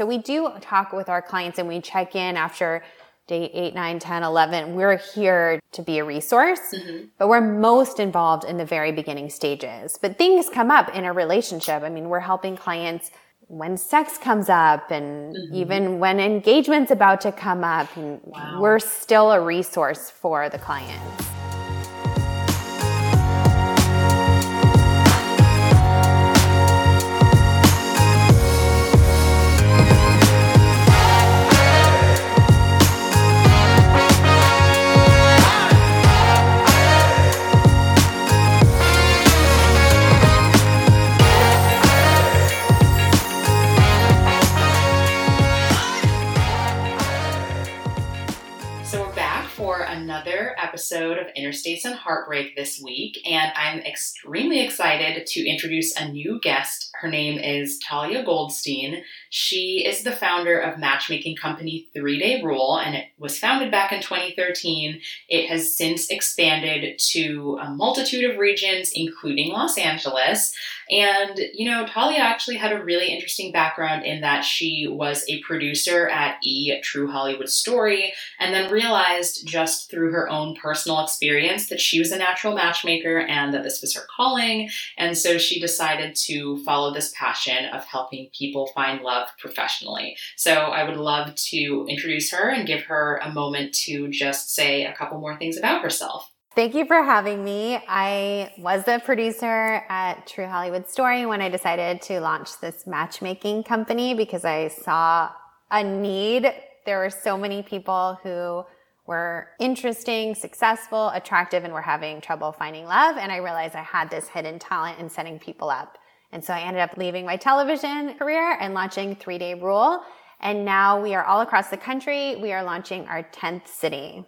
So we do talk with our clients and we check in after day 8, 9, 10, 11. We're here to be a resource, mm-hmm. but we're most involved in the very beginning stages. But things come up in a relationship. I mean, we're helping clients when sex comes up and mm-hmm. even when engagement's about to come up. And wow. We're still a resource for the clients. Episode of Interstates and Heartbreak this week, and I'm extremely excited to introduce a new guest. Her name is Talia Goldstein. She is the founder of matchmaking company Three Day Rule, and it was founded back in 2013. It has since expanded to a multitude of regions, including Los Angeles. And, you know, Talia actually had a really interesting background in that she was a producer at E! True Hollywood Story, and then realized just through her own personal experience that she was a natural matchmaker and that this was her calling. And so she decided to follow this passion of helping people find love professionally. So I would love to introduce her and give her a moment to just say a couple more things about herself. Thank you for having me. I was the producer at True Hollywood Story when I decided to launch this matchmaking company because I saw a need. There were so many people who were interesting, successful, attractive, and we're having trouble finding love. And I realized I had this hidden talent in setting people up. And so I ended up leaving my television career and launching Three Day Rule. And now we are all across the country. We are launching our 10th city.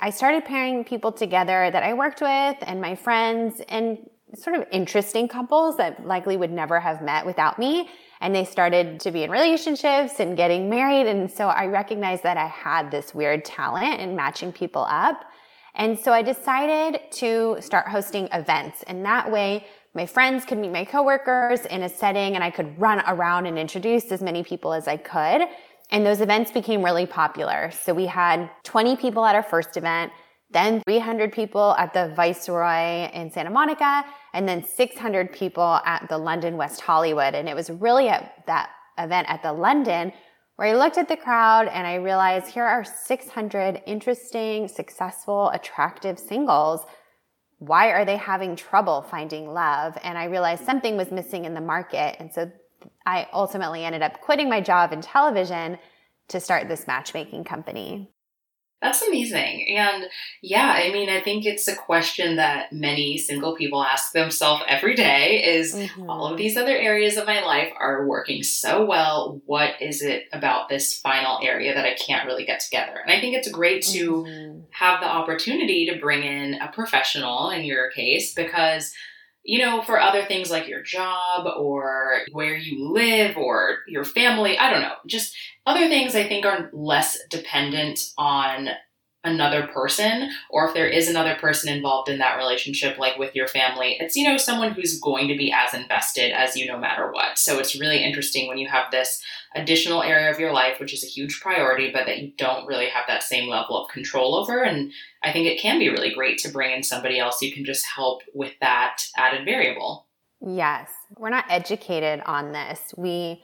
I started pairing people together that I worked with and my friends and sort of interesting couples that likely would never have met without me. And they started to be in relationships and getting married. And so I recognized that I had this weird talent in matching people up. And so I decided to start hosting events. And that way, my friends could meet my coworkers in a setting and I could run around and introduce as many people as I could. And those events became really popular. So we had 20 people at our first event, then 300 people at the Viceroy in Santa Monica, and then 600 people at the London West Hollywood. And it was really at that event at the London where I looked at the crowd and I realized here are 600 interesting, successful, attractive singles. Why are they having trouble finding love? And I realized something was missing in the market. And so I ultimately ended up quitting my job in television to start this matchmaking company. That's amazing. And yeah, I mean, I think it's a question that many single people ask themselves every day is mm-hmm. all of these other areas of my life are working so well. What is it about this final area that I can't really get together? And I think it's great to mm-hmm. have the opportunity to bring in a professional in your case because you know, for other things like your job or where you live or your family, I don't know, just other things I think are less dependent on another person or if there is another person involved in that relationship like with your family it's you know someone who's going to be as invested as you no matter what. So it's really interesting when you have this additional area of your life which is a huge priority but that you don't really have that same level of control over. And i think it can be really great to bring in somebody else who can just help with that added variable. Yes. We're not educated on this. We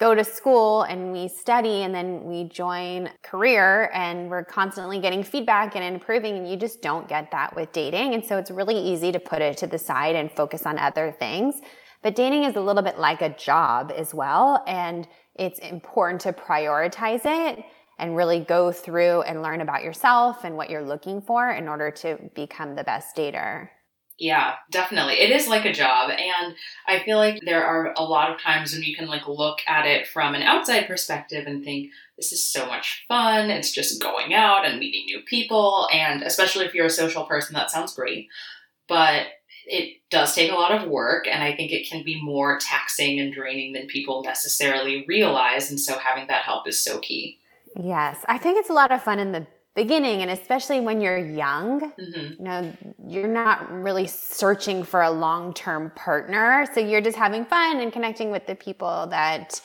go to school and we study and then we join career and we're constantly getting feedback and improving and you just don't get that with dating. And so it's really easy to put it to the side and focus on other things. But dating is a little bit like a job as well and it's important to prioritize it and really go through and learn about yourself and what you're looking for in order to become the best dater yeah, definitely. It is like a job. And I feel like there are a lot of times when you can like look at it from an outside perspective and think, this is so much fun. It's just going out and meeting new people. And especially if you're a social person, that sounds great. But it does take a lot of work. And I think it can be more taxing and draining than people necessarily realize. And so having that help is so key. Yes. I think it's a lot of fun in the beginning and especially when you're young mm-hmm. you know you're not really searching for a long-term partner so you're just having fun and connecting with the people that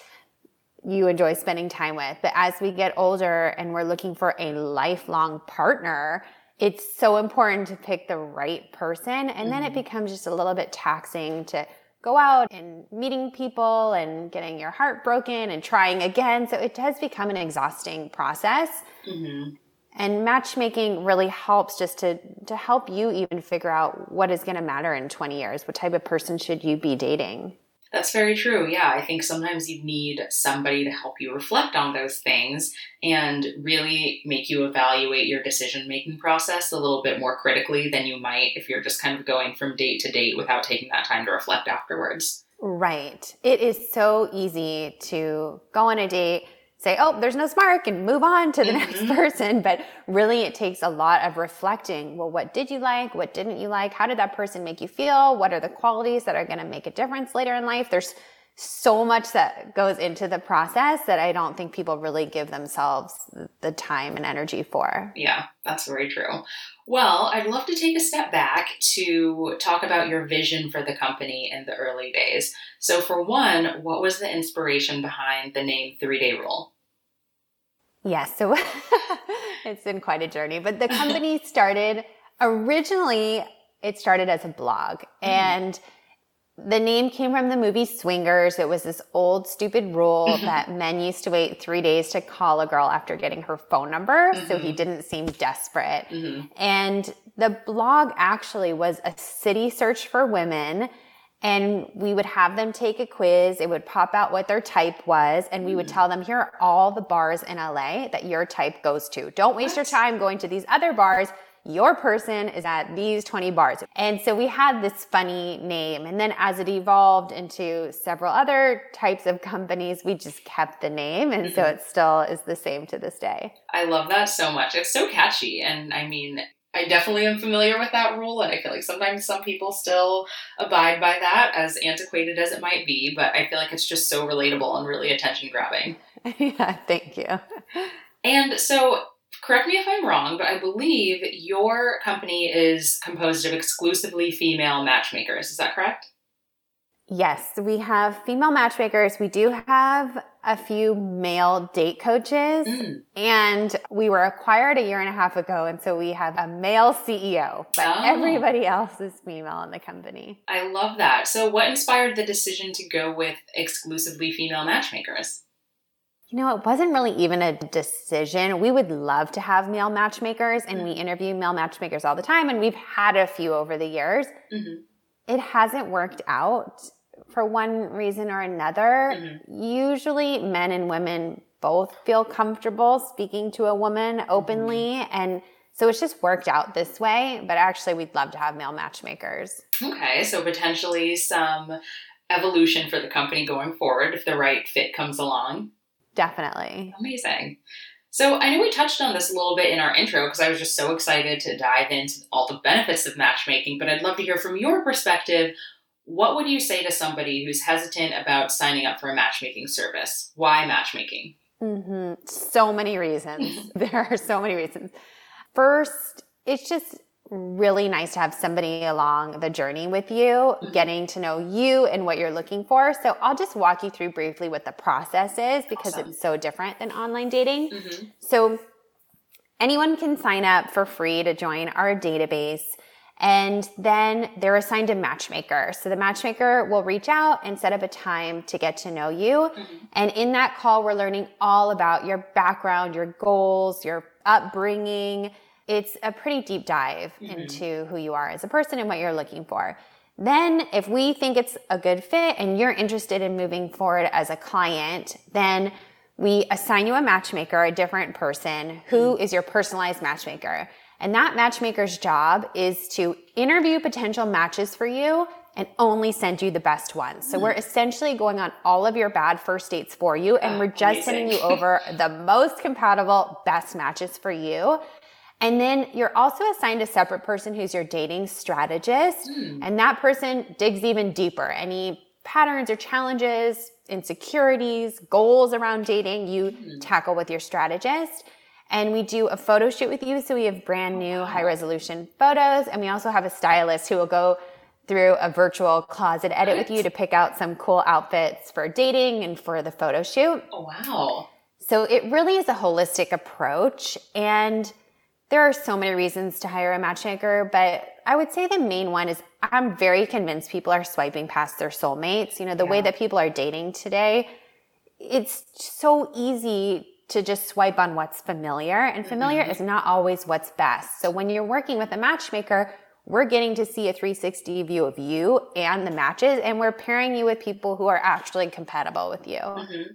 you enjoy spending time with. But as we get older and we're looking for a lifelong partner, it's so important to pick the right person. And mm-hmm. then it mm-hmm. becomes just a little bit taxing to go out and meeting people and getting your heart broken and trying again. So it does become an exhausting process. Mm-hmm. And matchmaking really helps just to, to help you even figure out what is going to matter in 20 years. What type of person should you be dating? That's very true. Yeah, I think sometimes you need somebody to help you reflect on those things and really make you evaluate your decision making process a little bit more critically than you might if you're just kind of going from date to date without taking that time to reflect afterwards. Right. It is so easy to go on a date say, oh, there's no spark and move on to the mm-hmm. next person. But really, it takes a lot of reflecting. Well, what did you like? What didn't you like? How did that person make you feel? What are the qualities that are going to make a difference later in life? There's so much that goes into the process that I don't think people really give themselves the time and energy for. Yeah, that's very true. Well, I'd love to take a step back to talk about your vision for the company in the early days. So, for one, what was the inspiration behind the name Three Day Rule? Yes, so it's been quite a journey, but the company started originally, it started as a blog. Mm. And the name came from the movie Swingers. It was this old stupid rule mm-hmm. that men used to wait three days to call a girl after getting her phone number. Mm-hmm. So he mm-hmm. didn't seem desperate. Mm-hmm. And the blog actually was a city search for women. And we would have them take a quiz. It would pop out what their type was. And we would mm. tell them, here are all the bars in LA that your type goes to. Don't waste what? your time going to these other bars your person is at these 20 bars. And so we had this funny name. And then as it evolved into several other types of companies, we just kept the name. And so mm-hmm. it still is the same to this day. I love that so much. It's so catchy. And I mean, I definitely am familiar with that rule, and I feel like sometimes some people still abide by that, as antiquated as it might be. But I feel like it's just so relatable and really attention grabbing. yeah, thank you. And so, correct me if I'm wrong, but I believe your company is composed of exclusively female matchmakers. Is that correct? Yes, we have female matchmakers. We do have a few male date coaches mm. and we were acquired a year and a half ago. And so we have a male CEO, but oh. everybody else is female in the company. I love that. So what inspired the decision to go with exclusively female matchmakers? You know, it wasn't really even a decision. We would love to have male matchmakers, and we interview male matchmakers all the time, and we've had a few over the years. Mm-hmm. It hasn't worked out for one reason or another. Mm-hmm. Usually, men and women both feel comfortable speaking to a woman openly, mm-hmm. and so it's just worked out this way. But actually, we'd love to have male matchmakers. Okay, so potentially some evolution for the company going forward if the right fit comes along. Definitely. Amazing. So I know we touched on this a little bit in our intro because I was just so excited to dive into all the benefits of matchmaking, but I'd love to hear from your perspective. What would you say to somebody who's hesitant about signing up for a matchmaking service? Why matchmaking? Mm-hmm. So many reasons. there are so many reasons. First, it's just really nice to have somebody along the journey with you, mm-hmm. getting to know you and what you're looking for. So I'll just walk you through briefly what the process is because awesome. it's so different than online dating. Mm-hmm. So anyone can sign up for free to join our database. And then they're assigned a matchmaker. So the matchmaker will reach out and set up a time to get to know you. Mm-hmm. And in that call, we're learning all about your background, your goals, your upbringing, it's a pretty deep dive mm-hmm. into who you are as a person and what you're looking for. Then, if we think it's a good fit and you're interested in moving forward as a client, then we assign you a matchmaker, a different person who mm-hmm. your personalized matchmaker. And that matchmaker's job is to interview potential matches for you and only send you the best ones. So we're mm. essentially going on all of your bad first dates for you and we're just amazing. sending you over the most compatible best matches for you. And then you're also assigned a separate person who's your dating strategist. Mm. And that person digs even deeper. Any patterns or challenges, insecurities, goals around dating, you mm. tackle with your strategist. And we do a photo shoot with you. So we have brand new high resolution photos. And we also have a stylist who will go through a virtual closet edit with you to pick out some cool outfits for dating and for the photo shoot. Oh, wow. So it really is a holistic approach. And there are so many reasons to hire a matchmaker, but I would say the main one is I'm very convinced people are swiping past their soulmates. You know, the yeah. way that people are dating today, it's so easy to just swipe on what's familiar, and familiar mm-hmm. is not always what's best. So when you're working with a matchmaker, we're getting to see a 360 view of you and the matches, and we're pairing you with people who are actually compatible with you. Mm-hmm.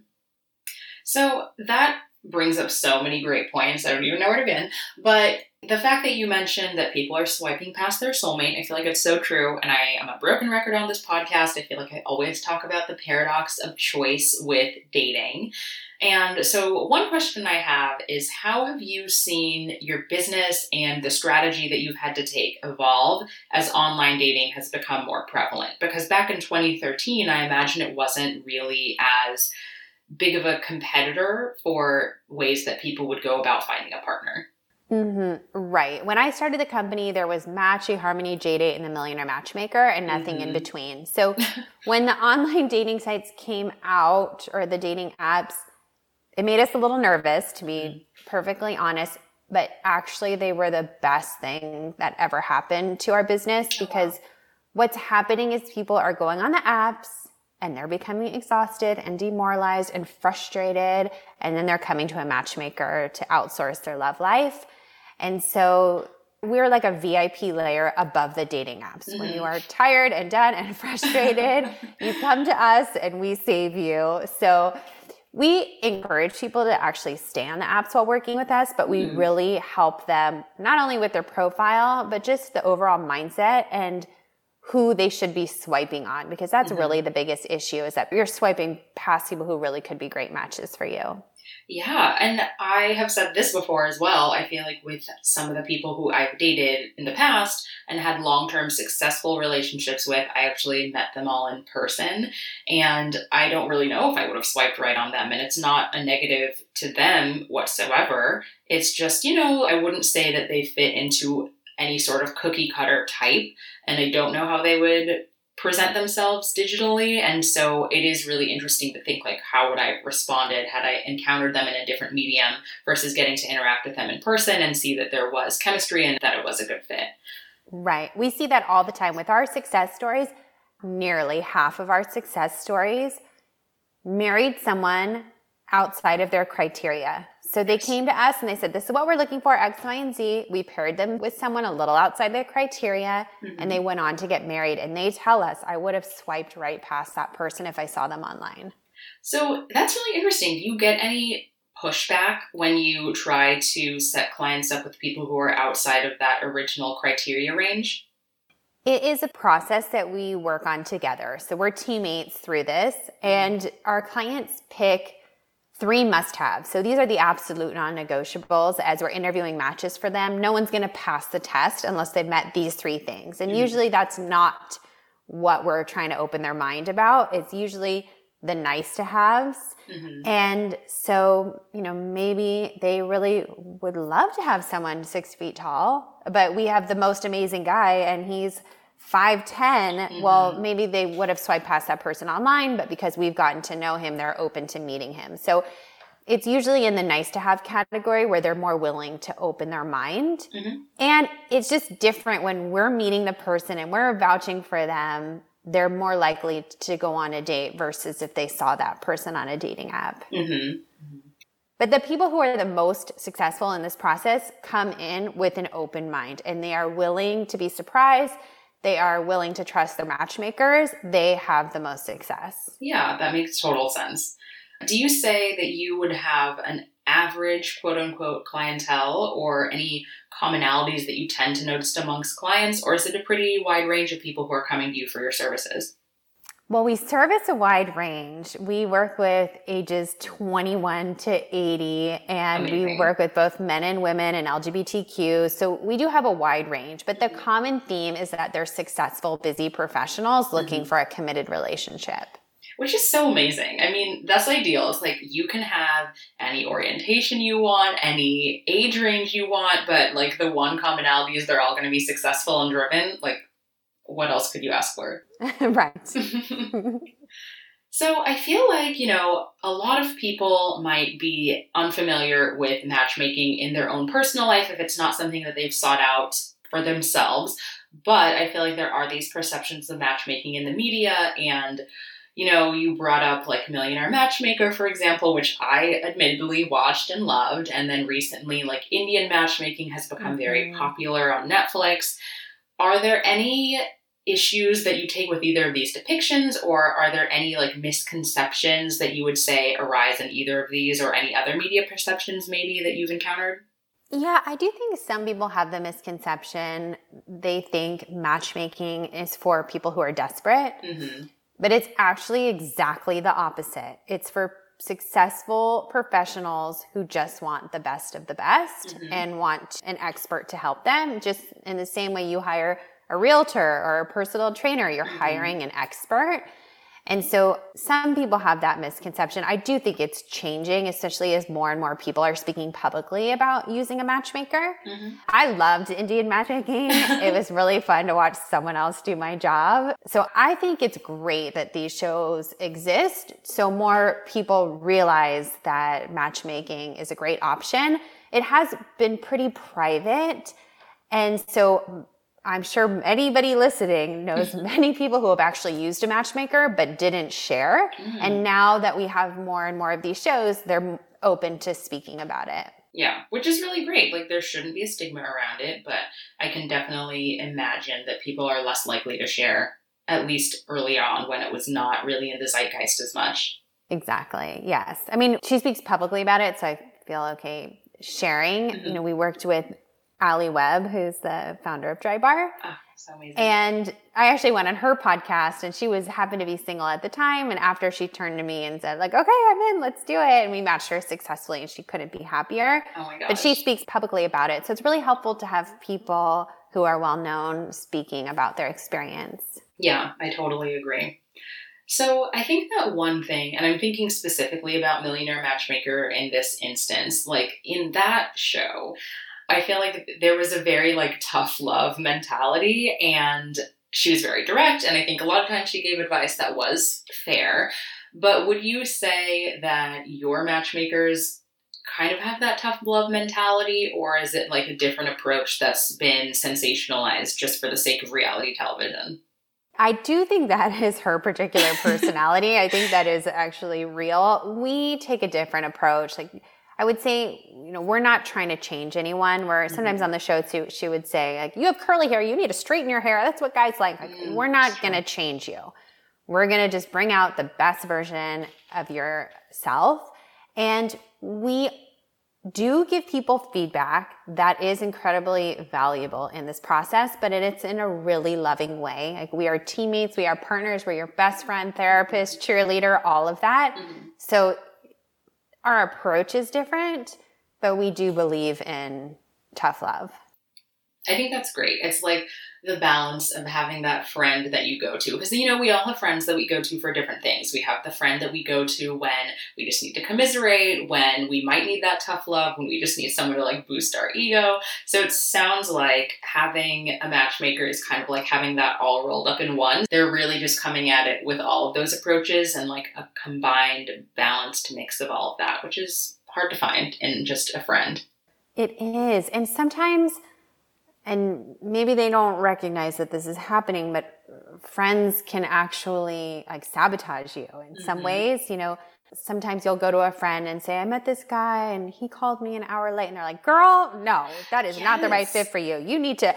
So that brings up so many great points. I don't even know where to begin. But the fact that you mentioned that people are swiping past their soulmate, I feel like it's so true. And I am a broken record on this podcast. I feel like I always talk about the paradox of choice with dating. And so, one question I have is how have you seen your business and the strategy that you've had to take evolve as online dating has become more prevalent? Because back in 2013, I imagine it wasn't really as big of a competitor for ways that people would go about finding a partner. Mm-hmm. Right. When I started the company, there was Match, eHarmony, JDate, and the Millionaire Matchmaker, and nothing mm-hmm. in between. So when the online dating sites came out, or the dating apps, it made us a little nervous, to be mm-hmm. perfectly honest. But actually, they were the best thing that ever happened to our business because what's happening is people are going on the apps and they're becoming exhausted and demoralized and frustrated. And then they're coming to a matchmaker to outsource their love life. And so we're like a VIP layer above the dating apps. Mm-hmm. When you mm-hmm. are tired and done and frustrated, you come to us and we save you. So we encourage people to actually stay on the apps while working with us, but we mm-hmm. really help them not only with their profile, but just the overall mindset and who they should be swiping on because that's mm-hmm. really the biggest issue is that you're swiping past people who really could be great matches for you. Yeah, and I have said this before as well. I feel like with some of the people who I've dated in the past and had long term successful relationships with, I actually met them all in person. And I don't really know if I would have swiped right on them. And it's not a negative to them whatsoever. It's just, you know, I wouldn't say that they fit into any sort of cookie cutter type, and I don't know how they would present themselves digitally and so it is really interesting to think like how would i have responded had i encountered them in a different medium versus getting to interact with them in person and see that there was chemistry and that it was a good fit. Right. We see that all the time. With our success stories nearly half of our success stories married someone outside of their criteria so they came to us and they said, This is what we're looking for, X, Y, and Z. We paired them with someone a little outside their criteria mm-hmm. and they went on to get married. And they tell us, I would have swiped right past that person if I saw them online. So that's really interesting. Do you get any pushback when you try to set clients up with people who are outside of that original criteria range? It is a process that we work on together. So we're teammates through this, and our clients pick three must have. So these are the absolute non negotiables as we're interviewing matches for them. No one's going to pass the test unless they've met these three things. And mm-hmm. usually that's not what we're trying to open their mind about. It's usually the nice to haves. Mm-hmm. And so, you know, maybe they really would love to have someone six feet tall, but we have the most amazing guy and he's 5'10, mm-hmm. well, maybe they would have swiped past that person online, but because we've gotten to know him, they're open to meeting him. So it's usually in the nice to have category where they're more willing to open their mind. Mm-hmm. And it's just different when we're meeting the person and we're vouching for them. They're more likely to go on a date versus if they saw that person on a dating app. Mm-hmm. But the people who are the most successful in this process come in with an open mind and they are willing to be surprised they are willing to trust their matchmakers, they have the most success. Yeah, that makes total sense. Do you say that you would have an average quote unquote clientele or any commonalities that you tend to notice amongst clients, or is it a pretty wide range of people who are coming to you for your services? Well, we service a wide range. We work with ages 21 to 80, and Amazing. we work with both men and women and LGBTQ. So we do have a wide range, but the common theme is that they're successful, busy professionals looking mm-hmm. for a committed relationship. Which is so amazing. I mean, that's ideal. It's like you can have any orientation you want, any age range you want, but like the one commonality is they're all going to be successful and driven. Like, what else could you ask for? right. so I feel like, you know, a lot of people might be unfamiliar with matchmaking in their own personal life if it's not something that they've sought out for themselves. But I feel like there are these perceptions of matchmaking in the media and you know, you brought up like Millionaire Matchmaker, for example, which I admittedly watched and loved. And then recently, like Indian matchmaking has become mm-hmm. very popular on Netflix. Are there any issues that you take with either of these depictions, or are there any like misconceptions that you would say arise in either of these or any other media perceptions maybe that you've encountered? Yeah, I do think some people have the misconception. They think matchmaking is for people who are desperate. Mm-hmm. But it's actually exactly the opposite. It's for successful professionals who just want the best of the best mm-hmm. and want an expert to help them. Just in the same way you hire a realtor or a personal trainer, you're mm-hmm. hiring an expert. And so some people have that misconception. I do think it's changing, especially as more and more people are speaking publicly about using a matchmaker. Mm-hmm. I loved Indian matchmaking. it was really fun to watch someone else do my job. So I think it's great that these shows exist so more people realize that matchmaking is a great option. It has been pretty private. And so I'm sure anybody listening knows many people who have actually used a matchmaker but didn't share. Mm. And now that we have more and more of these shows, they're open to speaking about it. Yeah, which is really great. Like there shouldn't be a stigma around it, but I can definitely imagine that people are less likely to share, at least early on when it was not really in the zeitgeist as much. Exactly. Yes. I mean, she speaks publicly about it, so I feel okay sharing. Mm-hmm. You know, we worked with Alli Webb, who's the founder of Drybar. Oh, so amazing. And I actually went on her podcast and she was happened to be single at the time. And after she turned to me and said, like, okay, I'm in, let's do it. And we matched her successfully and she couldn't be happier. Oh my gosh. But she speaks publicly about it. So it's really helpful to have people who are well known speaking about their experience. Yeah, I totally agree. So I think that one thing, and I'm thinking specifically about Millionaire Matchmaker in this instance, like in that show, I feel like there was a very like tough love mentality and she was very direct and I think a lot of times she gave advice that was fair. But would you say that your matchmakers kind of have that tough love mentality or is it like a different approach that's been sensationalized just for the sake of reality television? I do think that is her particular personality. I think that is actually real. We take a different approach. Like I would say, you know, we're not trying to change anyone. Where mm-hmm. sometimes on the show too, she would say, like, you have curly hair, you need to straighten your hair. That's what guys like. like mm, we're not going to change you. We're going to just bring out the best version of yourself. And we do give people feedback that is incredibly valuable in this process, but it's in a really loving way. Like we are teammates, we are partners, we're your best friend, therapist, cheerleader, all of that. Mm-hmm. So our approach is different, but we do believe in tough love. I think that's great. It's like the balance of having that friend that you go to. Because, you know, we all have friends that we go to for different things. We have the friend that we go to when we just need to commiserate, when we might need that tough love, when we just need someone to like boost our ego. So it sounds like having a matchmaker is kind of like having that all rolled up in one. They're really just coming at it with all of those approaches and like a combined, balanced mix of all of that, which is hard to find in just a friend. It is. And sometimes and maybe they don't recognize that this is happening, but friends can actually like sabotage you in some mm-hmm. ways. You know, sometimes you'll go to a friend and say, I met this guy and he called me an hour late. And they're like, girl, no, that is yes. not the right fit for you. You need to,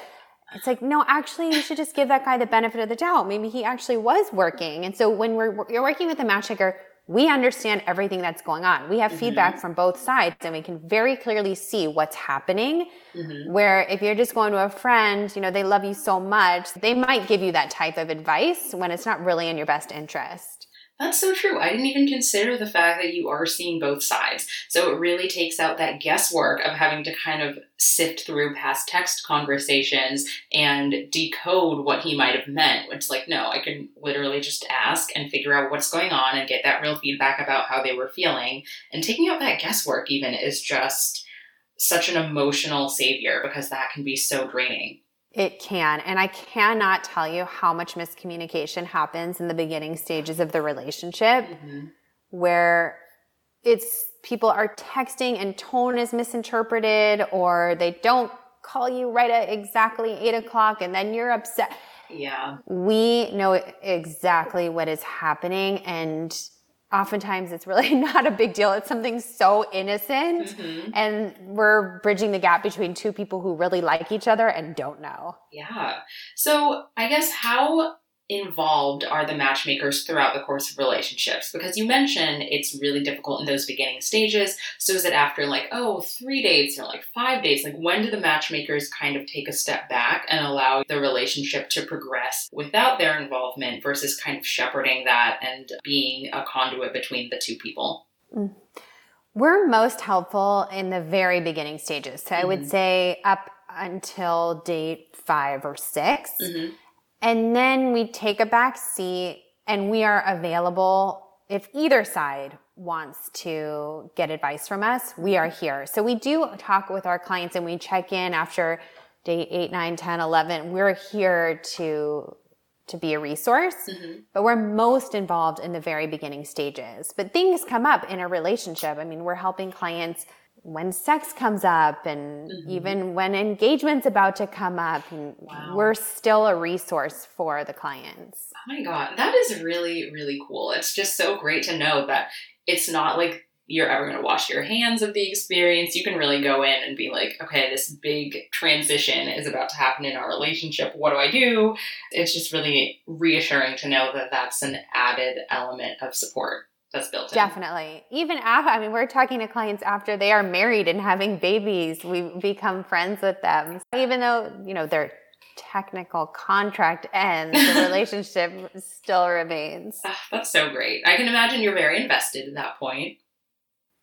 it's like, no, actually, you should just give that guy the benefit of the doubt. Maybe he actually was working. And so when we're, you're working with a matchmaker, we understand everything that's going on. We have mm-hmm. feedback from both sides and we can very clearly see what's happening. Mm-hmm. Where if you're just going to a friend, you know, they love you so much, they might give you that type of advice when it's not really in your best interest. That's so true. I didn't even consider the fact that you are seeing both sides. So it really takes out that guesswork of having to kind of sift through past text conversations and decode what he might have meant. It's like, no, I can literally just ask and figure out what's going on and get that real feedback about how they were feeling. And taking out that guesswork, even, is just such an emotional savior because that can be so draining. It can. And I cannot tell you how much miscommunication happens in the beginning stages of the relationship mm-hmm. where it's people are texting and tone is misinterpreted or they don't call you right at exactly eight o'clock and then you're upset. Yeah. We know exactly what is happening and oftentimes it's really not a big deal. It's something so innocent mm-hmm. and we're bridging the gap between two people who really like each other and don't know. Yeah. So I guess how involved are the matchmakers throughout the course of relationships? Because you mentioned it's really difficult in those beginning stages. So is it after like, oh, three dates or like five dates? Like when do the matchmakers kind of take a step back and allow the relationship to progress without their involvement versus kind of shepherding that and being a conduit between the two people? Mm. We're most helpful in the very beginning stages. So mm-hmm. I would mm-hmm. say up until date five or 6 mm-hmm and then we take a back seat and we are available if either side wants to get advice from us, we are here. So we do talk with our clients and we check in after day 8, 9, 10, 11. We're here to to be a resource, mm-hmm. but we're most involved in the very beginning stages. But things come up in a relationship. I mean, we're helping clients when sex comes up and mm-hmm. even when engagement's about to come up wow. we're still a resource for the clients. Oh my god that is really really cool. It's just so great to know that it's not like you're ever going to wash your hands of the experience. You can really go in and be like okay this big transition is about to happen in our relationship. What do i do? It's just really reassuring to know that that's an added element of support that's built in. Definitely. Even after, I mean, we're talking to clients after they are married and having babies. We become friends with them. Even though, you know, their technical contract ends, the relationship still remains. Oh, that's so great. I can imagine you're very invested at that point.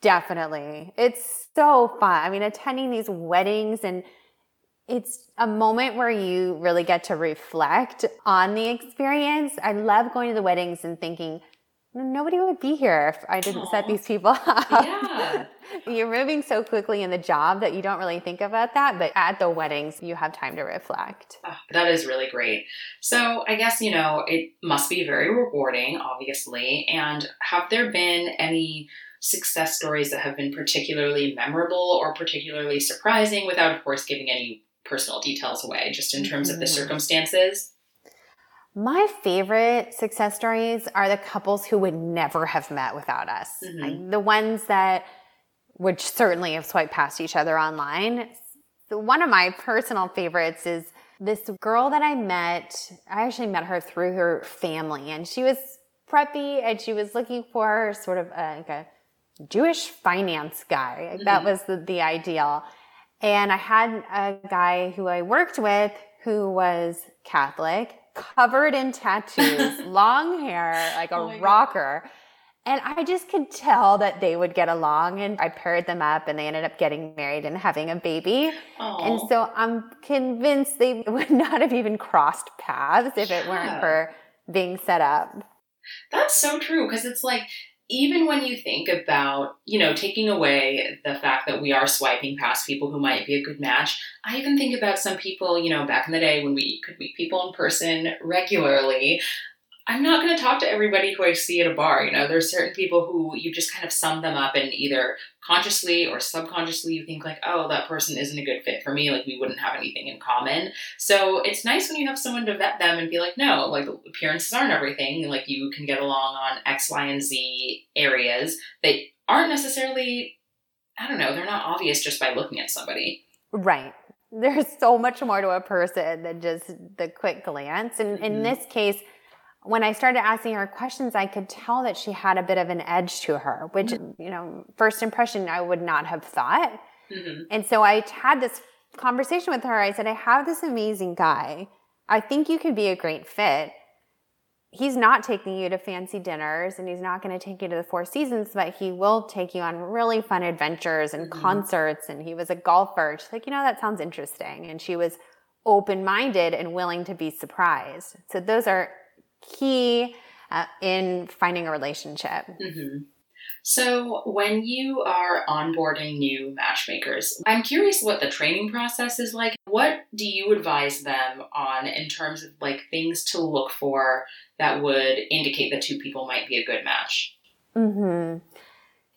Definitely. It's so fun. I mean, attending these weddings and it's a moment where you really get to reflect on the experience. I love going to the weddings and thinking, nobody would be here if I didn't Aww. set these people up. Yeah. You're moving so quickly in the job that you don't really think about that, but at the weddings, you have time to reflect. Oh, that is really great. So, I guess, you know, it must be very rewarding, obviously. And have there been any success stories that have been particularly memorable or particularly surprising without, of course, giving any personal details away, just in terms mm-hmm. of the mm-hmm. circumstances? My favorite success stories are the couples who would never have met without us. Mm-hmm. Like the ones that would certainly have swiped past each other online. So one of my personal favorites is this girl that I met. I actually met her through her family, and she was preppy and she was looking for sort of a, like a Jewish finance guy. Mm-hmm. That was the, the ideal. And I had a guy who I worked with who was Catholic covered in tattoos, long hair, like a oh rocker. God. And I just could tell that they would get along and I paired them up and they ended up getting married and having a baby. Aww. And so I'm convinced they would not have even crossed paths if yeah. it weren't for being set up. That's so true because it's like even when you think about, you know, taking away the fact that we are swiping past people who might be a good match, I even think about some people, you know, back in the day when we could meet people in person regularly. I'm not going to talk to everybody who I see at a bar. You know, there's certain people who you just kind of sum them up and either consciously or subconsciously you think like, oh, that person isn't a good fit for me. Like we wouldn't have anything in common. So it's nice when you have someone to vet them and be like, no, like appearances aren't everything. Like you can get along on X, Y, and Z areas that aren't necessarily, I don't know, they're not obvious just by looking at somebody. Right there's so much more to a person than just the quick glance. And mm-hmm. in this case, when I started asking her questions, I could tell that she had a bit of an edge to her, which, mm-hmm. you know, first impression, I would not have thought. Mm-hmm. And so I had this conversation with her. I said, I have this amazing guy. I think you could be a great fit. He's not taking you to fancy dinners and he's not going to take you to the Four Seasons, but he will take you on really fun adventures and mm-hmm. concerts. And he was a golfer. She's like, you know, that sounds interesting. And she was open minded and willing to be surprised. So those are key uh, in finding a relationship. Mm-hmm. So, when you are onboarding new matchmakers, I'm curious what the training process is like. What do you advise them on in terms of like things to look for that would indicate that two people might be a good match? Mm-hmm.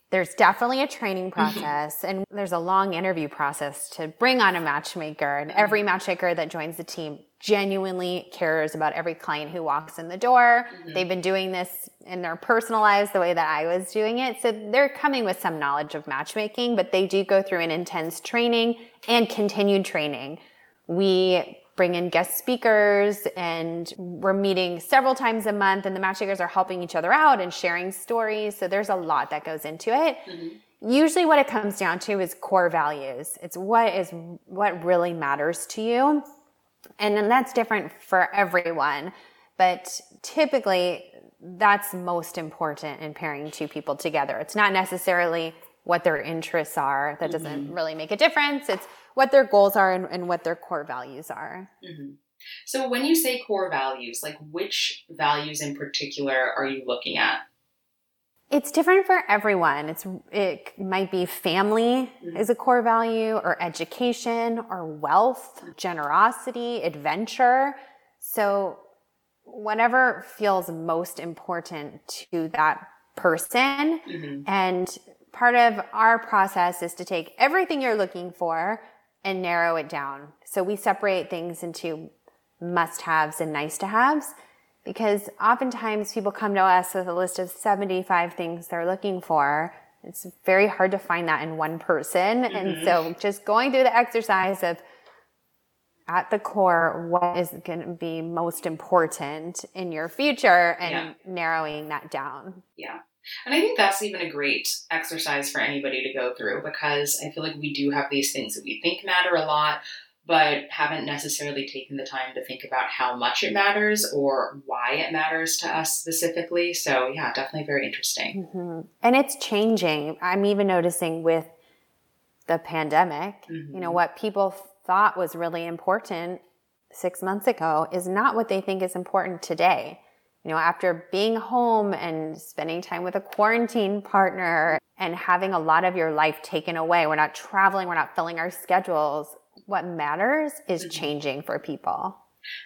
There's definitely a training process and there's a long interview process to bring on a matchmaker. And every matchmaker that joins the team genuinely cares about every client who walks in the door. Mm-hmm. They've been doing this in their personal lives the way that I was doing it. So they're coming with some knowledge of matchmaking, but they do go through an intense training and continued training. We bring in guest speakers and we're meeting several times a month and the matchmakers are helping each other out and sharing stories. So there's a lot that goes into it. Mm-hmm. Usually what it comes down to is core values. It's what is what really matters to you. And then that's different for everyone. But typically that's most important in pairing two people together. It's not necessarily what their interests are. That doesn't mm-hmm. really make a difference. It's what their goals are and, and what their core values are. Mm-hmm. So, when you say core values, like which values in particular are you looking at? It's different for everyone. It's it might be family mm-hmm. is a core value, or education, or wealth, generosity, adventure. So, whatever feels most important to that person, mm-hmm. and part of our process is to take everything you're looking for and narrow it down. So we separate things into must haves and nice to haves because oftentimes people come to us with a list of 75 things they're looking for. It's very hard to find that in one person. Mm-hmm. And so just going through the exercise of at the core, what is going to be most important in your future and yeah. narrowing that down. Yeah. And I think that's even a great exercise for anybody to go through because I feel like we do have these things that we think matter a lot, but haven't necessarily taken the time to think about how much it matters or why it matters to us specifically. So, yeah, definitely very interesting. Mm-hmm. And it's changing. I'm even noticing with the pandemic, mm-hmm. you know, what people thought was really important six months ago is not what they think is important today you know, after being home and spending time with a quarantine partner and having a lot of your life taken away, we're not traveling, we're not filling our schedules. What matters is mm-hmm. changing for people.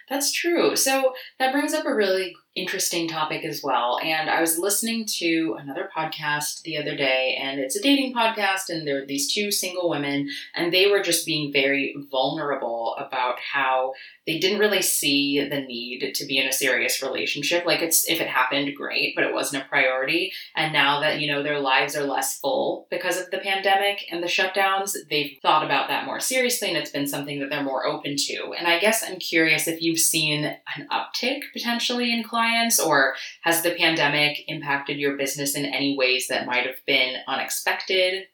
That's true. So that brings up a really interesting topic as well. And I was listening to another podcast the other day, and it's a dating podcast, and there are these two single women, and they were just being very vulnerable about how they didn't really see the need to be in a serious relationship. Like it's if it happened, great, but it wasn't a priority. And now that, you know, their lives are less full because of the pandemic and the shutdowns, they've thought about that more seriously and it's been something that they're more open to. And I guess I'm curious if you've seen an uptick potentially in clients or has the pandemic impacted your business in any ways that might have been unexpected?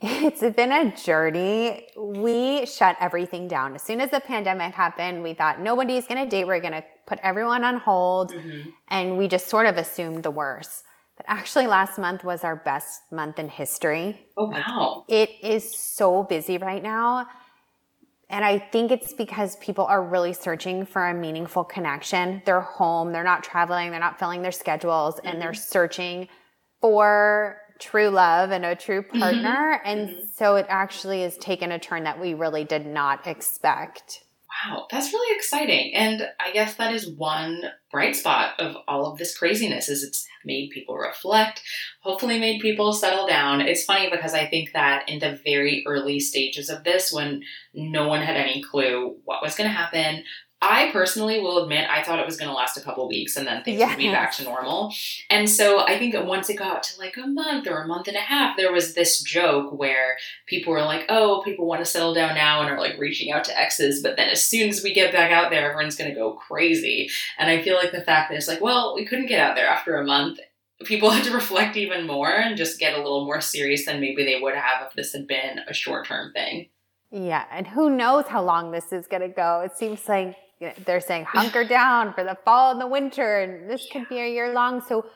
It's been a journey. We shut everything down. As soon as the pandemic happened, we thought nobody's going to date. We're going to put everyone on hold. Mm-hmm. And we just sort of assumed the worst. But actually, last month was our best month in history. Oh, wow. It is so busy right now. And I think it's because people are really searching for a meaningful connection. They're home, they're not traveling, they're not filling their schedules, mm-hmm. and they're mm-hmm. searching for true love and a true mm-hmm. partner. Mm-hmm. And so it actually has taken a turn that we really did not expect. Wow, that's really exciting. And I guess that is one bright spot of all of this craziness is it's made people reflect, hopefully made people settle down. It's funny because I think that in the very early stages of this when no one had any clue what was going to happen, I personally will admit I thought it was going to last a couple weeks and then things yes. would be back to normal. And so I think that once it got to like a month or a month and a half, there was this joke where people were like, "Oh, people want to settle down now and are like reaching out to exes." But then as soon as we get back out there, everyone's going to go crazy. And I feel like the fact that it's like, well, we couldn't get out there after a month. People had to reflect even more and just get a little more serious than maybe they would have if this had been a short term thing. Yeah, and who knows how long this is going to go? It seems like you know, they're saying hunker down for the fall and the winter, and this could be a year long. So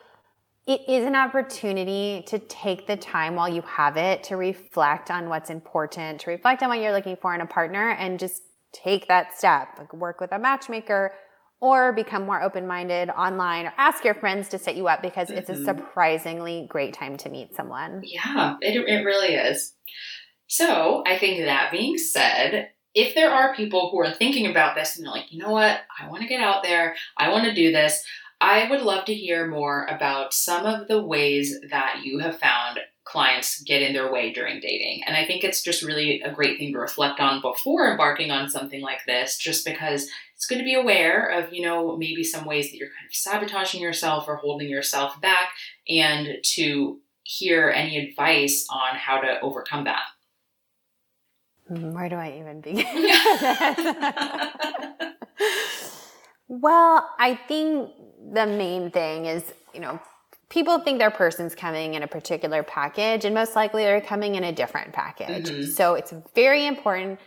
it is an opportunity to take the time while you have it to reflect on what's important, to reflect on what you're looking for in a partner, and just take that step. Like work with a matchmaker or become more open minded online or ask your friends to set you up because mm-hmm. it's a mm-hmm. surprisingly great time to meet someone. Yeah, it, it really is. So, I think that being said, if there are people who are thinking about this and they're like, you know what, I want to get out there, I want to do this, I would love to hear more about some of the ways that you have found clients get in their way during dating. And I think it's just really a great thing to reflect on before embarking on something like this, just because it's good to be aware of, you know, maybe some ways that you're kind of sabotaging yourself or holding yourself back and to hear any advice on how to overcome that. Hmm, where do I even begin? well, I think the main thing is, you know, people think their person's coming in a particular package, and most likely they're coming in a different package. Mm-hmm. So it's very important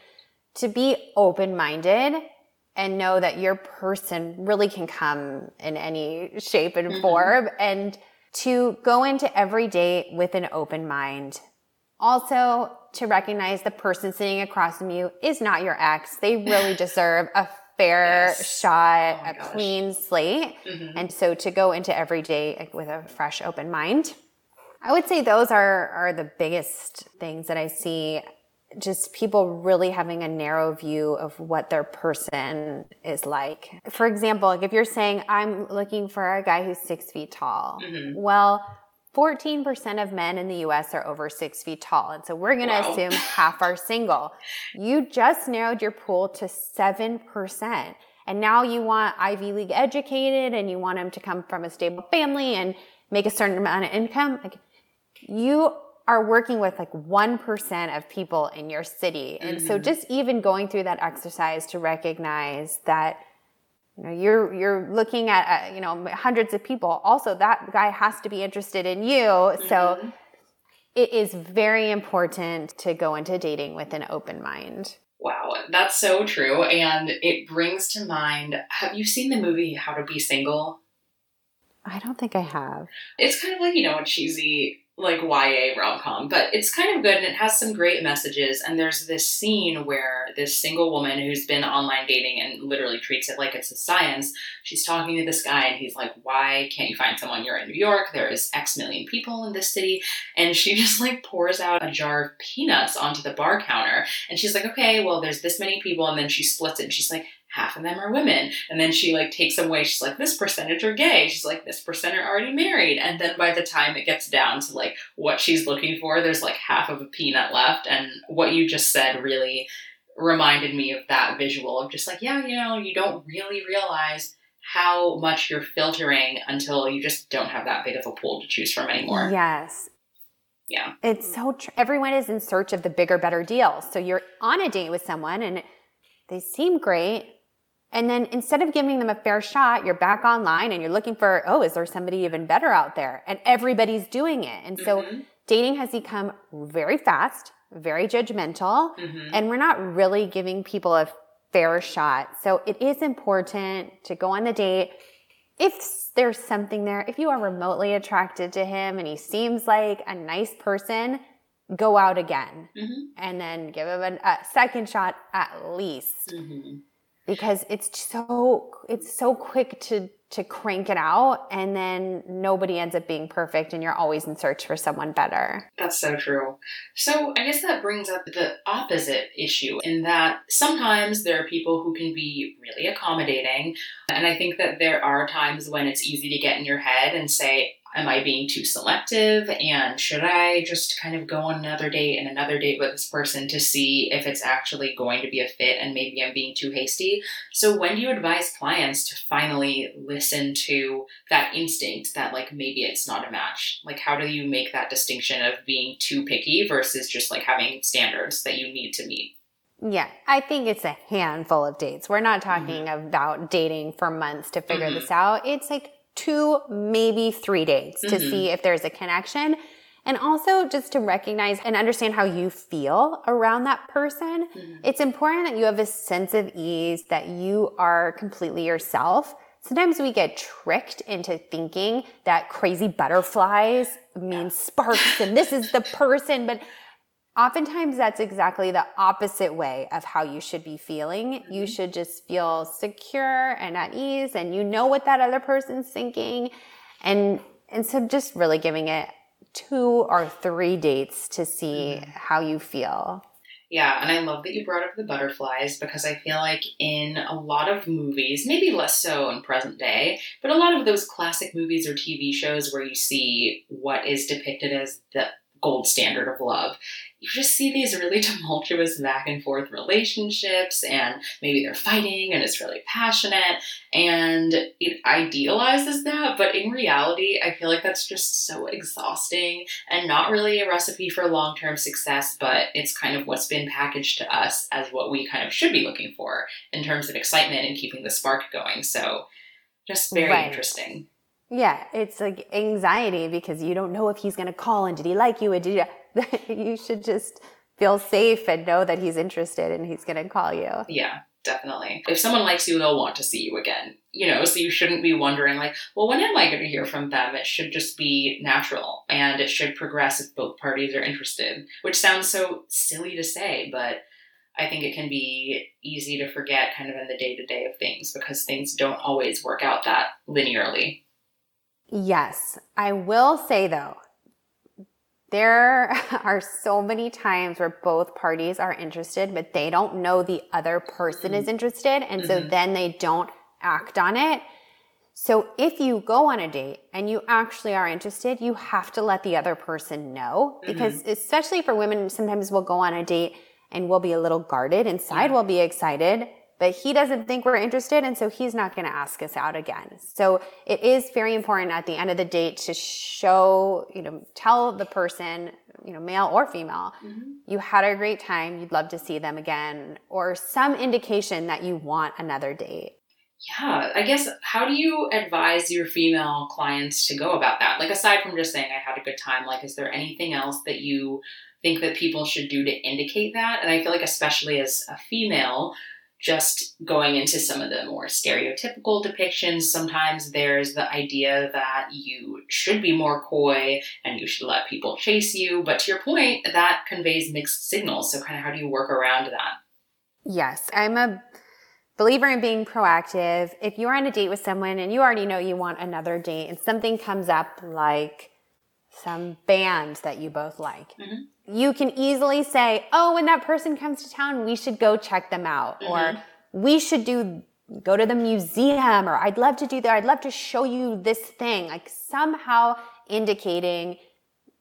to be open minded and know that your person really can come in any shape and mm-hmm. form and to go into every date with an open mind. Also, to recognize the person sitting across from you is not your ex. They really deserve a fair yes. shot, oh a gosh. clean slate. Mm-hmm. And so to go into every day with a fresh, open mind. I would say those are, are the biggest things that I see. Just people really having a narrow view of what their person is like. For example, like if you're saying, I'm looking for a guy who's six feet tall. Mm-hmm. Well, 14% of men in the US are over six feet tall. And so we're going to wow. assume half are single. You just narrowed your pool to 7%. And now you want Ivy League educated and you want them to come from a stable family and make a certain amount of income. Like you are working with like 1% of people in your city. And mm-hmm. so just even going through that exercise to recognize that you know, you're you're looking at uh, you know hundreds of people. Also, that guy has to be interested in you. Mm-hmm. So it is very important to go into dating with an open mind. Wow, that's so true. And it brings to mind have you seen the movie How to Be Single? I don't think I have. It's kind of like, you know, a cheesy like YA rom com, but it's kind of good and it has some great messages. And there's this scene where this single woman who's been online dating and literally treats it like it's a science, she's talking to this guy and he's like, Why can't you find someone? You're in New York, there is X million people in this city. And she just like pours out a jar of peanuts onto the bar counter. And she's like, Okay, well, there's this many people. And then she splits it and she's like, half of them are women. And then she like takes them away. She's like, this percentage are gay. She's like, this percent are already married. And then by the time it gets down to like what she's looking for, there's like half of a peanut left. And what you just said really reminded me of that visual of just like, yeah, you know, you don't really realize how much you're filtering until you just don't have that big of a pool to choose from anymore. Yes. Yeah. It's so tr- everyone is in search of the bigger better deal. So you're on a date with someone and they seem great and then instead of giving them a fair shot, you're back online and you're looking for, oh, is there somebody even better out there? And everybody's doing it. And so mm-hmm. dating has become very fast, very judgmental, mm-hmm. and we're not really giving people a fair shot. So it is important to go on the date. If there's something there, if you are remotely attracted to him and he seems like a nice person, go out again mm-hmm. and then give him a, a, second shot at least. Because it's so it's so quick to to crank it out and then nobody ends up being perfect and you're always in search for someone better. That's so true. So I guess that brings up the opposite issue in that sometimes there are people who can be really accommodating and I think that there are times when it's easy to get in your head and say Am I being too selective? And should I just kind of go on another date and another date with this person to see if it's actually going to be a fit and maybe I'm being too hasty? So, when do you advise clients to finally listen to that instinct that, like, maybe it's not a match? Like, how do you make that distinction of being too picky versus just like having standards that you need to meet? Yeah, I think it's a handful of dates. We're not talking mm-hmm. about dating for months to figure mm-hmm. this out. It's like two, maybe three dates to mm-hmm. see if there's a connection. And also just to recognize and understand how you feel around that person. Mm-hmm. It's important that you have a sense of ease, that you are completely yourself. Sometimes we get tricked into thinking that crazy butterflies mean sparks and this is the person, but oftentimes that's exactly the opposite way of how you should be feeling. Mm-hmm. You should just feel secure and at ease and you know what that other person's thinking. And and so just really giving it two or three dates to see mm-hmm. how you feel. Yeah, and I love that you brought up the butterflies because I feel like in a lot of movies, maybe less so in present day, but a lot of those classic movies or TV shows where you see what is depicted as the gold standard of love you just see these really tumultuous back and forth relationships, and maybe they're fighting and it's really passionate, and it idealizes that. But in reality, I feel like that's just so exhausting and not really a recipe for long term success, but it's kind of what's been packaged to us as what we kind of should be looking for in terms of excitement and keeping the spark going. So, just very right. interesting. Yeah, it's like anxiety because you don't know if he's going to call and did he like you? And did he, you should just feel safe and know that he's interested and he's going to call you. Yeah, definitely. If someone likes you, they'll want to see you again. You know, so you shouldn't be wondering like, well, when am I going to hear from them? It should just be natural and it should progress if both parties are interested, which sounds so silly to say, but I think it can be easy to forget kind of in the day to day of things because things don't always work out that linearly. Yes. I will say though, there are so many times where both parties are interested, but they don't know the other person mm-hmm. is interested. And so mm-hmm. then they don't act on it. So if you go on a date and you actually are interested, you have to let the other person know mm-hmm. because mm-hmm. especially for women, sometimes we'll go on a date and we'll be a little guarded. Inside yeah. we'll be excited but he doesn't think we're interested and so he's not going to ask us out again. So it is very important at the end of the date to show you know tell the person you know male or female mm-hmm. you had a great time you'd love to see them again or some indication that you want another date. Yeah i guess how do you advise your female clients to go about that? Like aside from just saying i had a good time like is there anything else that you think that people should do to indicate that? And i feel like especially as a female just going into some of the more stereotypical depictions, sometimes there's the idea that you should be more coy and you should let people chase you. But to your point, that conveys mixed signals. So, kind of how do you work around that? Yes, I'm a believer in being proactive. If you're on a date with someone and you already know you want another date and something comes up like some band that you both like, mm-hmm you can easily say, oh, when that person comes to town, we should go check them out. Mm-hmm. Or we should do, go to the museum. Or I'd love to do that. I'd love to show you this thing. Like somehow indicating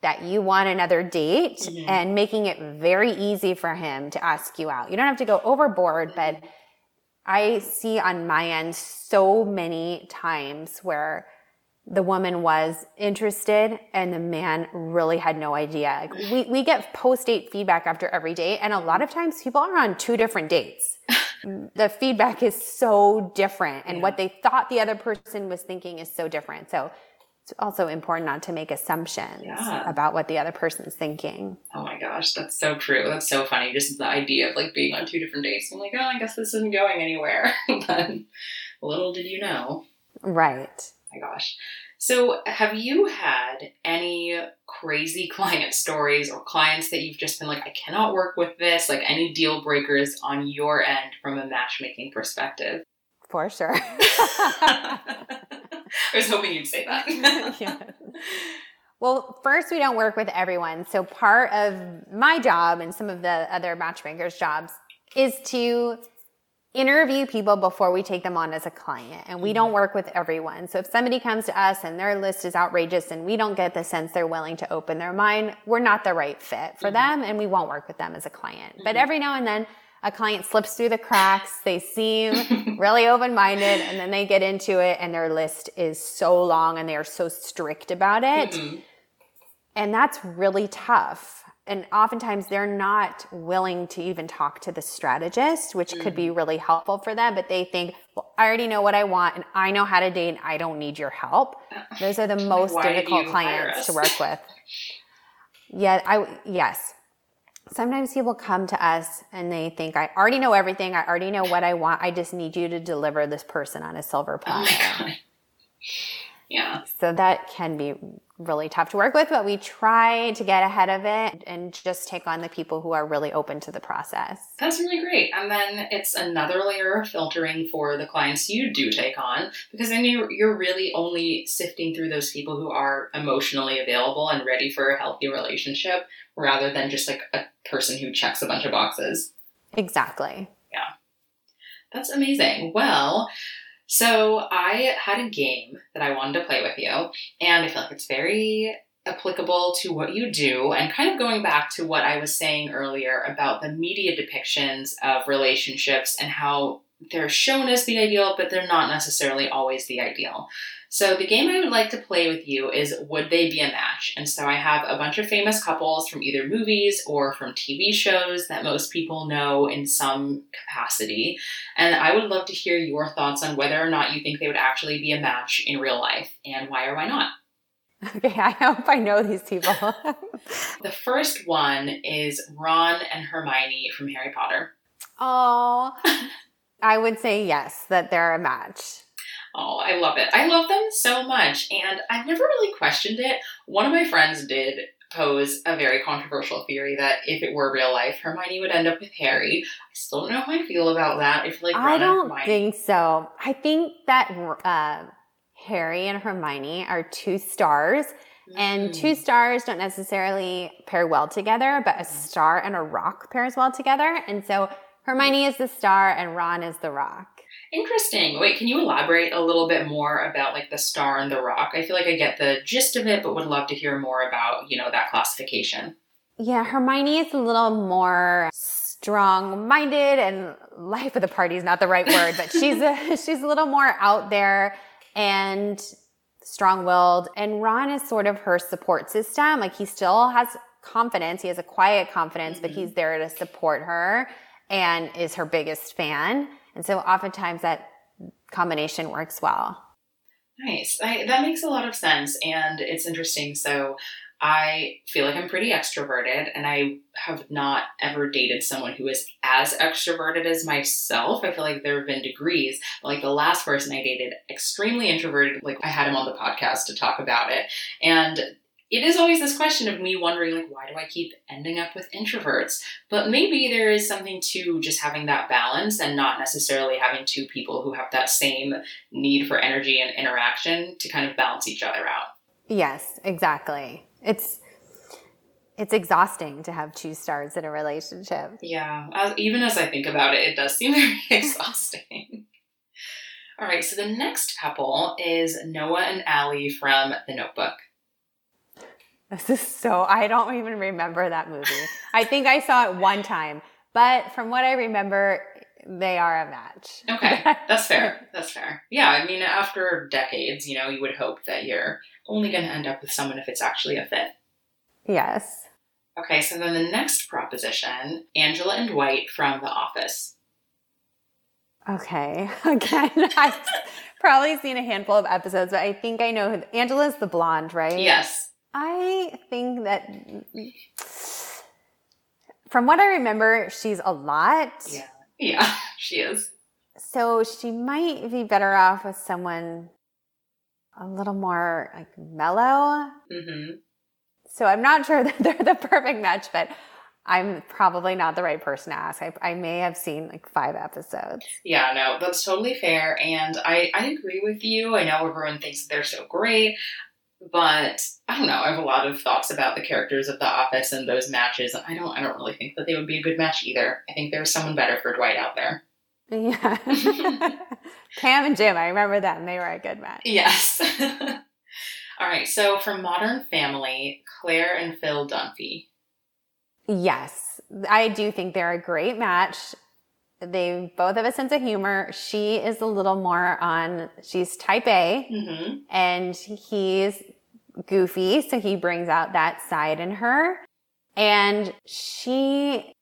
that you want another date mm-hmm. and making it very easy for him to ask you out. You don't have to go overboard, but I see on my end so many times where the woman was interested and the man really had no idea. Like we, we get post date feedback after every date, and a lot of times people are on two different dates. the feedback is so different, and yeah. what they thought the other person was thinking is so different. So it's also important not to make assumptions yeah. about what the other person's thinking. Oh my gosh, that's so true. That's so funny. Just the idea of like being on two different dates. I'm like, oh, I guess this isn't going anywhere. but little did you know. Right my gosh. So, have you had any crazy client stories or clients that you've just been like, I cannot work with this? Like, any deal breakers on your end from a matchmaking perspective? For sure. I was hoping you'd say that. yeah. Well, first, we don't work with everyone. So, part of my job and some of the other matchmakers' jobs is to interview people before we take them on as a client and we mm-hmm. don't work with everyone. So if somebody comes to us and their list is outrageous and we don't get the sense they're willing to open their mind, we're not the right fit for mm-hmm. them and we won't work with them as a client. Mm-hmm. But every now and then a client slips through the cracks, they seem really open-minded and then they get into it and their list is so long and they are so strict about it. Mm-hmm. And that's really tough and oftentimes they're not willing to even talk to the strategist, which mm. could be mm. really helpful for them. But they think, well, I already know what I want and I know how to date and I don't need your help. Those are the most difficult clients to work with. yeah, I, yes. Sometimes people come to us and they think, I already know everything. I already know what I want. I just need you to deliver this person on a silver oh platter. Oh Yeah. So that can be really tough to work with, but we try to get ahead of it and just take on the people who are really open to the process. That's really great. And then it's another layer of filtering for the clients you do take on because then you're, you're really only sifting through those people who are emotionally available and ready for a healthy relationship rather than just like a person who checks a bunch of boxes. Exactly. Yeah. That's amazing. Well, so I had a game that I wanted to play with you, and I feel like it's very applicable to what you do and kind of going back to what I was saying earlier about the media depictions of relationships and how they're shown as the ideal, but they're not necessarily always the ideal. So the game I would like to play with you is Would They Be a Match? And so I have a bunch of famous couples from either movies or from TV shows that most people know in some capacity. And I would love to hear your thoughts on whether or not you think they would actually be a match in real life and why or why not. Okay, I hope I know these people. the first one is Ron and Hermione from Harry Potter. Oh, I would say yes, that they're a match. Oh, I love it. I love them so much. And I've never really questioned it. One of my friends did pose a very controversial theory that if it were real life, Hermione would end up with Harry. I still don't know how I feel about that. I feel like Ron I don't Hermione... think so. I think that uh, Harry and Hermione are two stars. Mm-hmm. And two stars don't necessarily pair well together, but a star and a rock pairs well together. And so Hermione is the star and Ron is the rock. Interesting. Wait, can you elaborate a little bit more about like the star and the rock? I feel like I get the gist of it, but would love to hear more about, you know, that classification. Yeah, Hermione is a little more strong minded and life of the party is not the right word, but she's a she's a little more out there and strong willed. And Ron is sort of her support system. Like he still has confidence. He has a quiet confidence, mm-hmm. but he's there to support her and is her biggest fan. And so oftentimes that combination works well. Nice. I, that makes a lot of sense. And it's interesting. So I feel like I'm pretty extroverted, and I have not ever dated someone who is as extroverted as myself. I feel like there have been degrees. Like the last person I dated, extremely introverted. Like I had him on the podcast to talk about it. And it is always this question of me wondering like why do i keep ending up with introverts? But maybe there is something to just having that balance and not necessarily having two people who have that same need for energy and interaction to kind of balance each other out. Yes exactly. It's it's exhausting to have two stars in a relationship. Yeah as, even as i think about it it does seem very exhausting. All right so the next couple is noah and allie from the notebook this is so, I don't even remember that movie. I think I saw it one time, but from what I remember, they are a match. Okay, that's fair. That's fair. Yeah, I mean, after decades, you know, you would hope that you're only going to end up with someone if it's actually a fit. Yes. Okay, so then the next proposition Angela and Dwight from The Office. Okay, again, I've probably seen a handful of episodes, but I think I know who Angela's the blonde, right? Yes. I think that from what I remember, she's a lot. Yeah. Yeah, she is. So she might be better off with someone a little more like mellow. Mm-hmm. So I'm not sure that they're the perfect match, but I'm probably not the right person to ask. I, I may have seen like five episodes. Yeah, no, that's totally fair. And I, I agree with you. I know everyone thinks they're so great. But I don't know. I have a lot of thoughts about the characters of The Office and those matches. I don't. I don't really think that they would be a good match either. I think there's someone better for Dwight out there. Yeah. Pam and Jim. I remember them. They were a good match. Yes. All right. So for Modern Family, Claire and Phil Dunphy. Yes, I do think they're a great match. They both have a sense of humor. She is a little more on, she's type A, mm-hmm. and he's goofy. So he brings out that side in her. And she,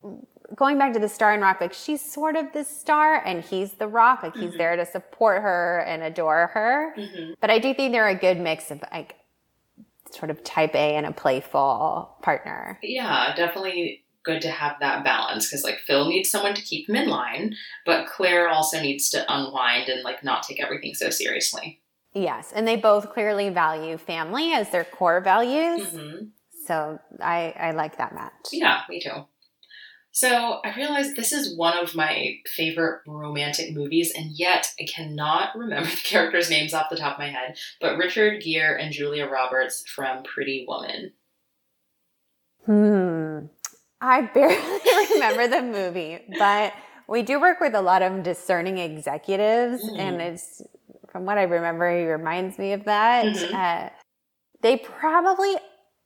going back to the star and rock, like she's sort of the star and he's the rock. Like he's mm-hmm. there to support her and adore her. Mm-hmm. But I do think they're a good mix of like sort of type A and a playful partner. Yeah, definitely good to have that balance because like Phil needs someone to keep him in line, but Claire also needs to unwind and like not take everything so seriously. Yes, and they both clearly value family as their core values. Mm-hmm. So I I like that match. Yeah, me too. So I realized this is one of my favorite romantic movies, and yet I cannot remember the characters' names off the top of my head. But Richard Gere and Julia Roberts from Pretty Woman. Hmm. I barely remember the movie, but we do work with a lot of discerning executives, Mm. and it's from what I remember, he reminds me of that. Mhm. Uh, they probably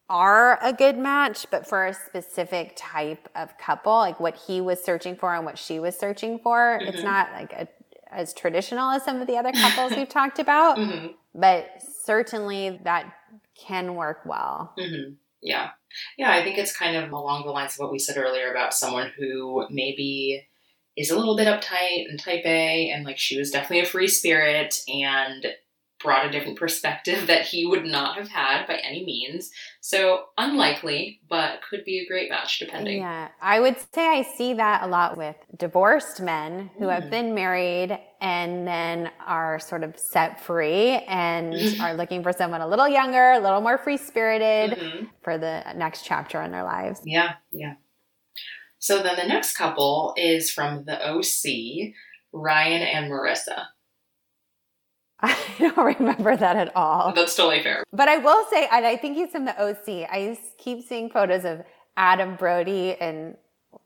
are a good match, but for a specific type of couple, like what he was searching for and what she was searching for, it's Mhm. not like a, as traditional as some of the other couples we've talked about, hmm but certainly that can work well. hmm Yeah. Yeah, I think it's kind of along the lines of what we said earlier about someone who maybe is a little bit uptight and type A, and like she was definitely a free spirit and brought a different perspective that he would not have had by any means. So unlikely, but could be a great match depending. Yeah, I would say I see that a lot with divorced men who have Mm. been married and then are sort of set free and are looking for someone a little younger, a little more free spirited Mhm. for the next chapter in their lives. Yeah, yeah. So then the next couple is from the OC, Ryan and Marissa. I don't remember that at all. That's totally fair. But I will say, and I think he's from the OC. I keep seeing photos of Adam Brody and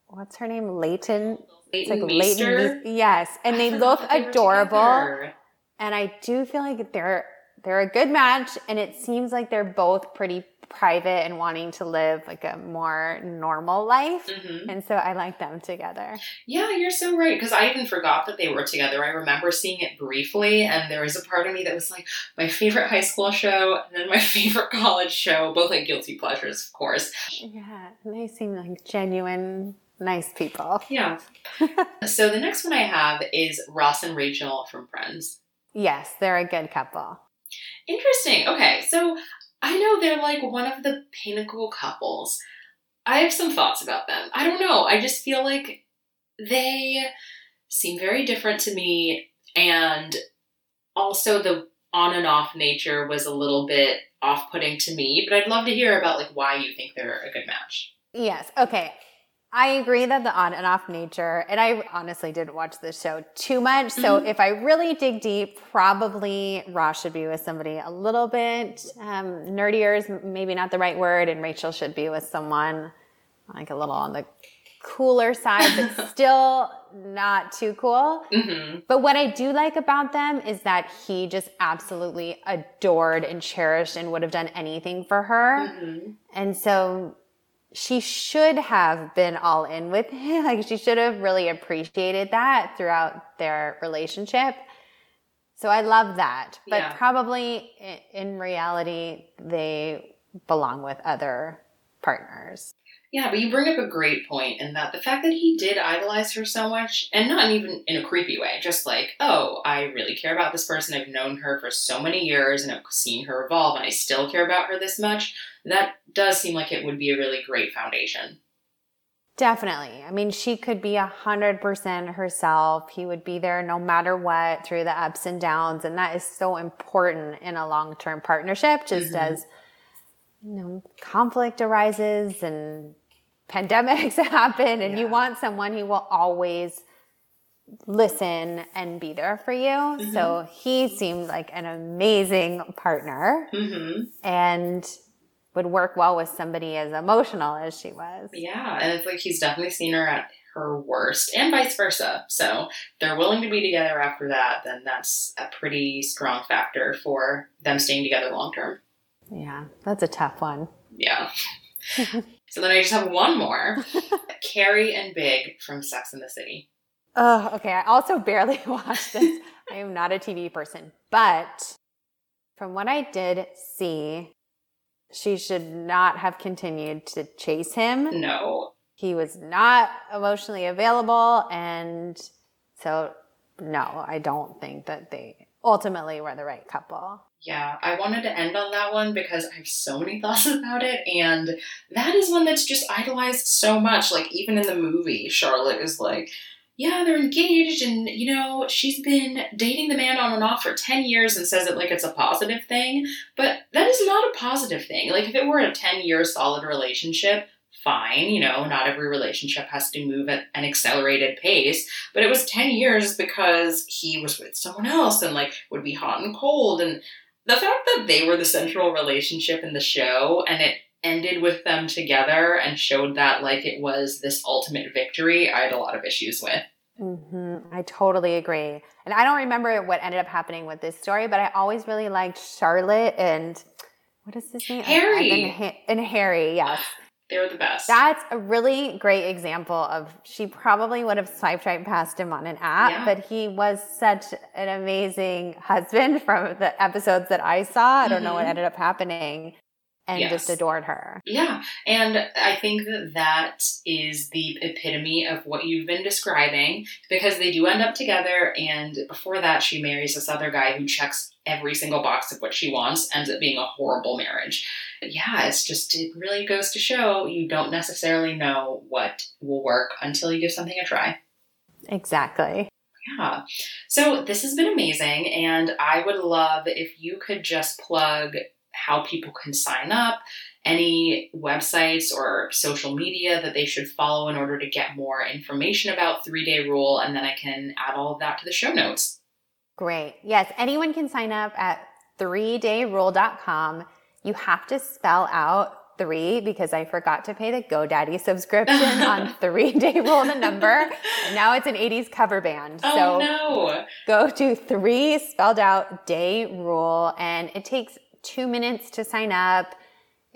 what's her name? Leighton. Leighton like Meester. Leighton. Yes. And they look adorable. together. And I do feel like they're they're a good match and it seems like they're both pretty private and wanting to live like a more normal life. Mhm. And so I like them together. Yeah, you're so right. Because I even forgot that they were together. I remember seeing it briefly, and there was a part of me that was like, my favorite high school show, and then my favorite college show, both like guilty pleasures, of course. Yeah, and they seem like genuine nice people. Yeah. so the next one I have is Ross and Rachel from Friends. Yes, they're a good couple. Interesting. Okay, so I know they're like one of the pinnacle couples. I have some thoughts about them. I don't know. I just feel like they seem very different to me, and also the on and off nature was a little bit off putting to me. But I'd love to hear about like why you think they're a good match. Yes. Okay. I agree that the on and off nature, and I honestly didn't watch this show too much. So Mhm. if I really dig deep, probably Ross should be with somebody a little bit um, nerdier is maybe not the right word, and Rachel should be with someone like a little on the cooler side, but still not too cool. Mm-hmm. But what I do like about them is that he just absolutely adored and cherished and would have done anything for her. Mm-hmm. And so she should have been all in with him. Like she should have really appreciated that throughout their relationship. So I love that. But Yeah. probably in reality, they belong with other partners. Yeah, but you bring up a great point in that the fact that he did idolize her so much, and not even in a creepy way, just like, oh, I really care about this person. I've known her for so many years and I've seen her evolve, and I still care about her this much. That does seem like it would be a really great foundation. Definitely. I mean, she could be a hundred percent herself. He would be there no matter what through the ups and downs. And that is so important in a long term partnership, just Mhm. as you know, conflict arises and pandemics happen and you want someone who will always listen and be there for you. So he seemed like an amazing partner Mm-hmm. and would work well with somebody as emotional as she was. Yeah, and it's like he's definitely seen her at her worst, and vice versa. So they're willing to be together after that, then that's a pretty strong factor for them staying together long term. Yeah, that's a tough one. Yeah. so then I just have one more Carrie and Big from Sex and the City. Oh, okay. I also barely watched this. I am not a TV person, but from what I did see, she should not have continued to chase him. No. He was not emotionally available. And so, no, I don't think that they ultimately were the right couple. Yeah, I wanted to end on that one because I have so many thoughts about it, and that is one that's just idolized so much. Like, even in the movie, Charlotte is like, yeah, they're engaged and, you know, she's been dating the man on and off for 10 years and says it like it's a positive thing. But that is not a positive thing. Like, if it were a 10 year solid relationship, fine. You know, not every relationship has to move at an accelerated pace. But it was 10 years because he was with someone else and, like, would be hot and cold. And the fact that they were the central relationship in the show and it ended with them together and showed that like it was this ultimate victory, I had a lot of issues with. Mm-hmm. I totally agree. And I don't remember what ended up happening with this story, but I always really liked Charlotte and what is his name? Harry. And, and Harry, yes. They were the best. That's a really great example of she probably would have swiped right past him on an app, yeah. but he was such an amazing husband from the episodes that I saw. I don't mm-hmm. know what mm-hmm. ended up happening and yes. just adored her. Yeah. And I think that that is the epitome of what you've been describing because they do end up together. And before that, she marries this other guy who checks every single box of what she wants, ends up being a horrible marriage. But yeah, it's just, it really goes to show you don't necessarily know what will work until you give something a try. Exactly. Yeah. So this has been amazing. And I would love if you could just plug how people can sign up, any websites or social media that they should follow in order to get more information about three day rule, and then I can add all of that to the show notes. Great. Yes, anyone can sign up at threedayrule.com. You have to spell out three because I forgot to pay the GoDaddy subscription on three day rule the number. And now it's an 80s cover band. Oh, so no. go to three spelled out day rule and it takes two minutes to sign up.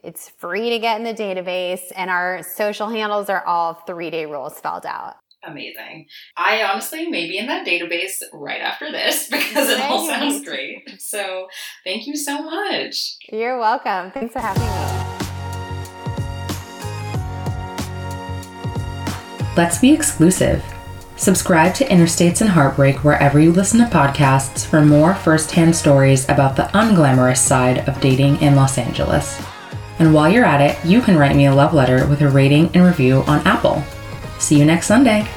It's free to get in the database, and our social handles are all three day rules spelled out. Amazing. I honestly may be in that database right after this because it all sounds great. So thank you so much. You're welcome. Thanks for having me. Let's be exclusive. Subscribe to Interstates and Heartbreak wherever you listen to podcasts for more firsthand stories about the unglamorous side of dating in Los Angeles. And while you're at it, you can write me a love letter with a rating and review on Apple. See you next Sunday.